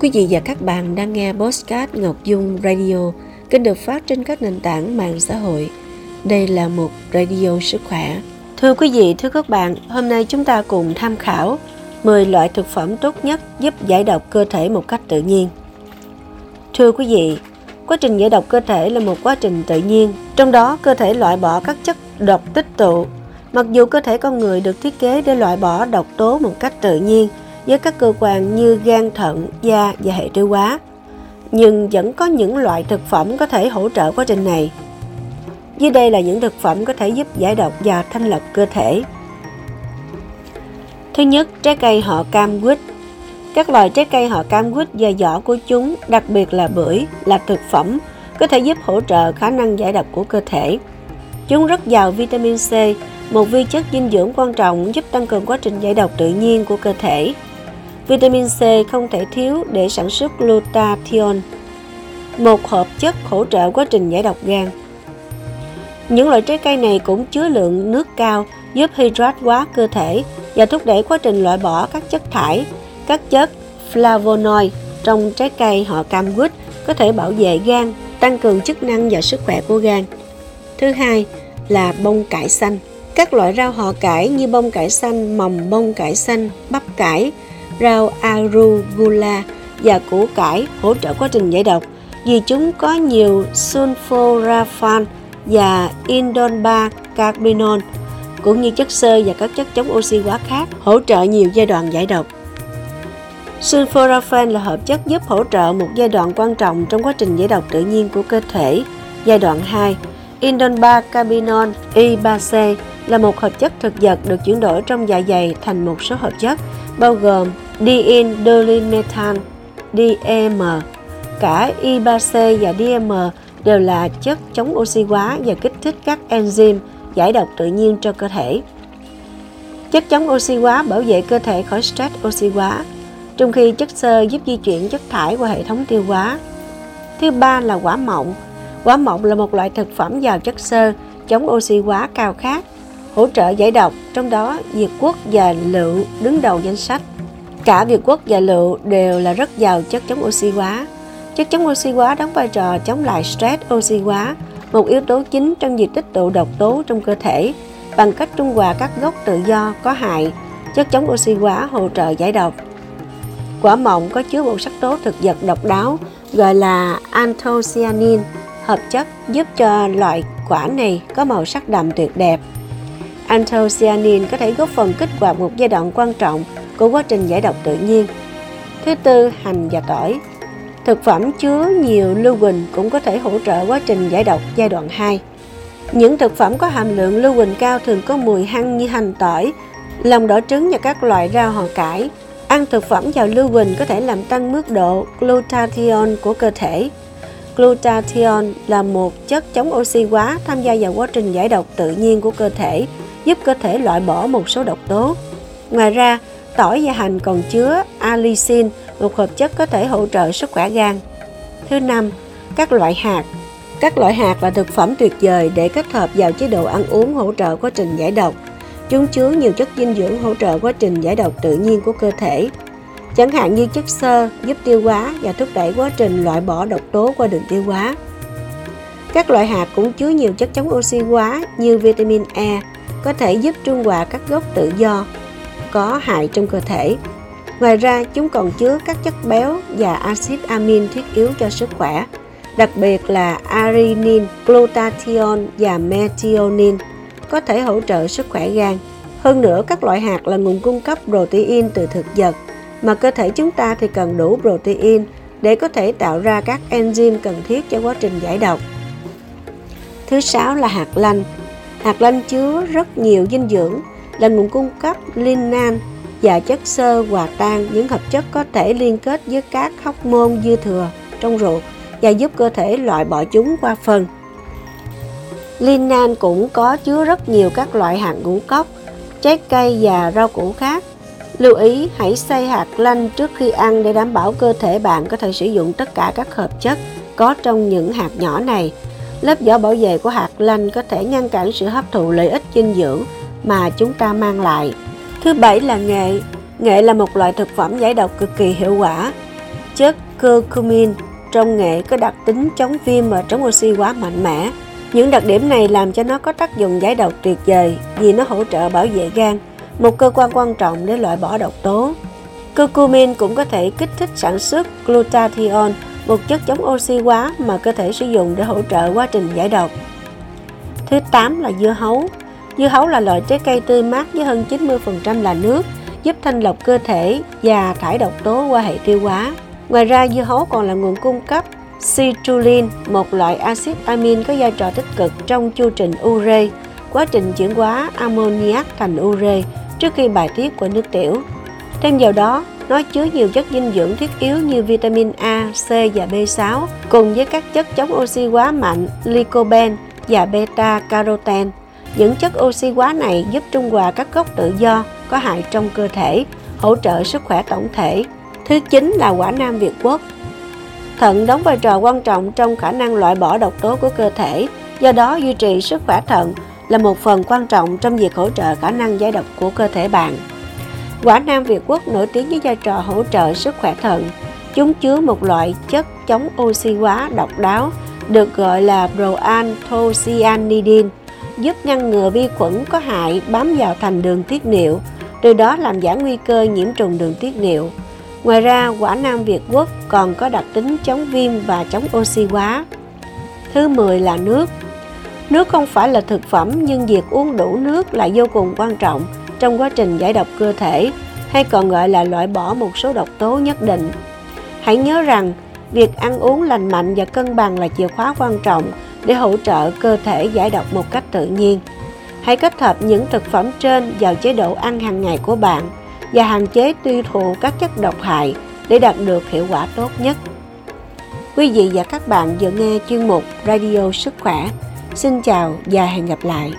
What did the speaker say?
Quý vị và các bạn đang nghe Postcard Ngọc Dung Radio, kênh được phát trên các nền tảng mạng xã hội. Đây là một radio sức khỏe. Thưa quý vị, thưa các bạn, hôm nay chúng ta cùng tham khảo 10 loại thực phẩm tốt nhất giúp giải độc cơ thể một cách tự nhiên. Thưa quý vị, quá trình giải độc cơ thể là một quá trình tự nhiên, trong đó cơ thể loại bỏ các chất độc tích tụ. Mặc dù cơ thể con người được thiết kế để loại bỏ độc tố một cách tự nhiên, với các cơ quan như gan, thận, da và hệ tiêu hóa. Nhưng vẫn có những loại thực phẩm có thể hỗ trợ quá trình này. Dưới đây là những thực phẩm có thể giúp giải độc và thanh lọc cơ thể. Thứ nhất, trái cây họ cam quýt. Các loại trái cây họ cam quýt và vỏ của chúng, đặc biệt là bưởi, là thực phẩm có thể giúp hỗ trợ khả năng giải độc của cơ thể. Chúng rất giàu vitamin C, một vi chất dinh dưỡng quan trọng giúp tăng cường quá trình giải độc tự nhiên của cơ thể. Vitamin C không thể thiếu để sản xuất glutathione, một hợp chất hỗ trợ quá trình giải độc gan. Những loại trái cây này cũng chứa lượng nước cao, giúp hydrat hóa cơ thể và thúc đẩy quá trình loại bỏ các chất thải, các chất flavonoid trong trái cây họ cam quýt có thể bảo vệ gan, tăng cường chức năng và sức khỏe của gan. Thứ hai là bông cải xanh. Các loại rau họ cải như bông cải xanh, mầm bông cải xanh, bắp cải, rau arugula và củ cải hỗ trợ quá trình giải độc vì chúng có nhiều sulforaphane và indolba carbinol cũng như chất xơ và các chất chống oxy hóa khác hỗ trợ nhiều giai đoạn giải độc. Sulforaphane là hợp chất giúp hỗ trợ một giai đoạn quan trọng trong quá trình giải độc tự nhiên của cơ thể. Giai đoạn 2, indolba carbinol I3C là một hợp chất thực vật được chuyển đổi trong dạ dày thành một số hợp chất bao gồm diindolimethan, DEM. Cả I3C và DEM đều là chất chống oxy hóa và kích thích các enzyme giải độc tự nhiên cho cơ thể. Chất chống oxy hóa bảo vệ cơ thể khỏi stress oxy hóa, trong khi chất xơ giúp di chuyển chất thải qua hệ thống tiêu hóa. Thứ ba là quả mọng. Quả mọng là một loại thực phẩm giàu chất xơ, chống oxy hóa cao khác, hỗ trợ giải độc, trong đó Việt Quốc và Lựu đứng đầu danh sách. Cả Việt Quốc và Lựu đều là rất giàu chất chống oxy hóa. Chất chống oxy hóa đóng vai trò chống lại stress oxy hóa, một yếu tố chính trong việc tích tụ độc tố trong cơ thể bằng cách trung hòa các gốc tự do có hại. Chất chống oxy hóa hỗ trợ giải độc. Quả mọng có chứa một sắc tố thực vật độc đáo gọi là anthocyanin, hợp chất giúp cho loại quả này có màu sắc đậm tuyệt đẹp. Anthocyanin có thể góp phần kích hoạt một giai đoạn quan trọng của quá trình giải độc tự nhiên. Thứ tư, hành và tỏi. Thực phẩm chứa nhiều lưu huỳnh cũng có thể hỗ trợ quá trình giải độc giai đoạn 2. Những thực phẩm có hàm lượng lưu huỳnh cao thường có mùi hăng như hành tỏi, lòng đỏ trứng và các loại rau họ cải. Ăn thực phẩm giàu lưu huỳnh có thể làm tăng mức độ glutathione của cơ thể. Glutathione là một chất chống oxy hóa tham gia vào quá trình giải độc tự nhiên của cơ thể, giúp cơ thể loại bỏ một số độc tố. Ngoài ra, Tỏi và hành còn chứa allicin, một hợp chất có thể hỗ trợ sức khỏe gan. Thứ năm, các loại hạt. Các loại hạt là thực phẩm tuyệt vời để kết hợp vào chế độ ăn uống hỗ trợ quá trình giải độc. Chúng chứa nhiều chất dinh dưỡng hỗ trợ quá trình giải độc tự nhiên của cơ thể. Chẳng hạn như chất xơ giúp tiêu hóa và thúc đẩy quá trình loại bỏ độc tố qua đường tiêu hóa. Các loại hạt cũng chứa nhiều chất chống oxy hóa như vitamin E, có thể giúp trung hòa các gốc tự do có hại trong cơ thể. Ngoài ra, chúng còn chứa các chất béo và axit amin thiết yếu cho sức khỏe, đặc biệt là arinin, glutathione và methionine có thể hỗ trợ sức khỏe gan. Hơn nữa, các loại hạt là nguồn cung cấp protein từ thực vật, mà cơ thể chúng ta thì cần đủ protein để có thể tạo ra các enzyme cần thiết cho quá trình giải độc. Thứ sáu là hạt lanh. Hạt lanh chứa rất nhiều dinh dưỡng là nguồn cung cấp linan và chất xơ hòa tan những hợp chất có thể liên kết với các hóc môn dư thừa trong ruột và giúp cơ thể loại bỏ chúng qua phân. Linan cũng có chứa rất nhiều các loại hạt ngũ cốc, trái cây và rau củ khác. Lưu ý hãy xay hạt lanh trước khi ăn để đảm bảo cơ thể bạn có thể sử dụng tất cả các hợp chất có trong những hạt nhỏ này. Lớp vỏ bảo vệ của hạt lanh có thể ngăn cản sự hấp thụ lợi ích dinh dưỡng mà chúng ta mang lại. Thứ bảy là nghệ. Nghệ là một loại thực phẩm giải độc cực kỳ hiệu quả. chất curcumin trong nghệ có đặc tính chống viêm và chống oxy hóa mạnh mẽ. Những đặc điểm này làm cho nó có tác dụng giải độc tuyệt vời vì nó hỗ trợ bảo vệ gan, một cơ quan quan trọng để loại bỏ độc tố. Curcumin cũng có thể kích thích sản xuất glutathione, một chất chống oxy hóa mà cơ thể sử dụng để hỗ trợ quá trình giải độc. Thứ 8 là dưa hấu. Dưa hấu là loại trái cây tươi mát với hơn 90% là nước, giúp thanh lọc cơ thể và thải độc tố qua hệ tiêu hóa. Ngoài ra, dưa hấu còn là nguồn cung cấp citrulline, một loại axit amin có vai trò tích cực trong chu trình ure, quá trình chuyển hóa ammoniac thành ure trước khi bài tiết của nước tiểu. Thêm vào đó, nó chứa nhiều chất dinh dưỡng thiết yếu như vitamin A, C và B6 cùng với các chất chống oxy hóa mạnh lycopene và beta carotene. Những chất oxy hóa này giúp trung hòa các gốc tự do có hại trong cơ thể, hỗ trợ sức khỏe tổng thể. Thứ chín là quả nam Việt Quốc. Thận đóng vai trò quan trọng trong khả năng loại bỏ độc tố của cơ thể, do đó duy trì sức khỏe thận là một phần quan trọng trong việc hỗ trợ khả năng giải độc của cơ thể bạn. Quả nam Việt Quốc nổi tiếng với vai trò hỗ trợ sức khỏe thận. Chúng chứa một loại chất chống oxy hóa độc đáo được gọi là proanthocyanidin, giúp ngăn ngừa vi khuẩn có hại bám vào thành đường tiết niệu, từ đó làm giảm nguy cơ nhiễm trùng đường tiết niệu. Ngoài ra, quả nam Việt Quốc còn có đặc tính chống viêm và chống oxy hóa. Thứ 10 là nước. Nước không phải là thực phẩm nhưng việc uống đủ nước là vô cùng quan trọng trong quá trình giải độc cơ thể hay còn gọi là loại bỏ một số độc tố nhất định. Hãy nhớ rằng, việc ăn uống lành mạnh và cân bằng là chìa khóa quan trọng để hỗ trợ cơ thể giải độc một cách tự nhiên. Hãy kết hợp những thực phẩm trên vào chế độ ăn hàng ngày của bạn và hạn chế tiêu thụ các chất độc hại để đạt được hiệu quả tốt nhất. Quý vị và các bạn vừa nghe chuyên mục Radio Sức Khỏe. Xin chào và hẹn gặp lại.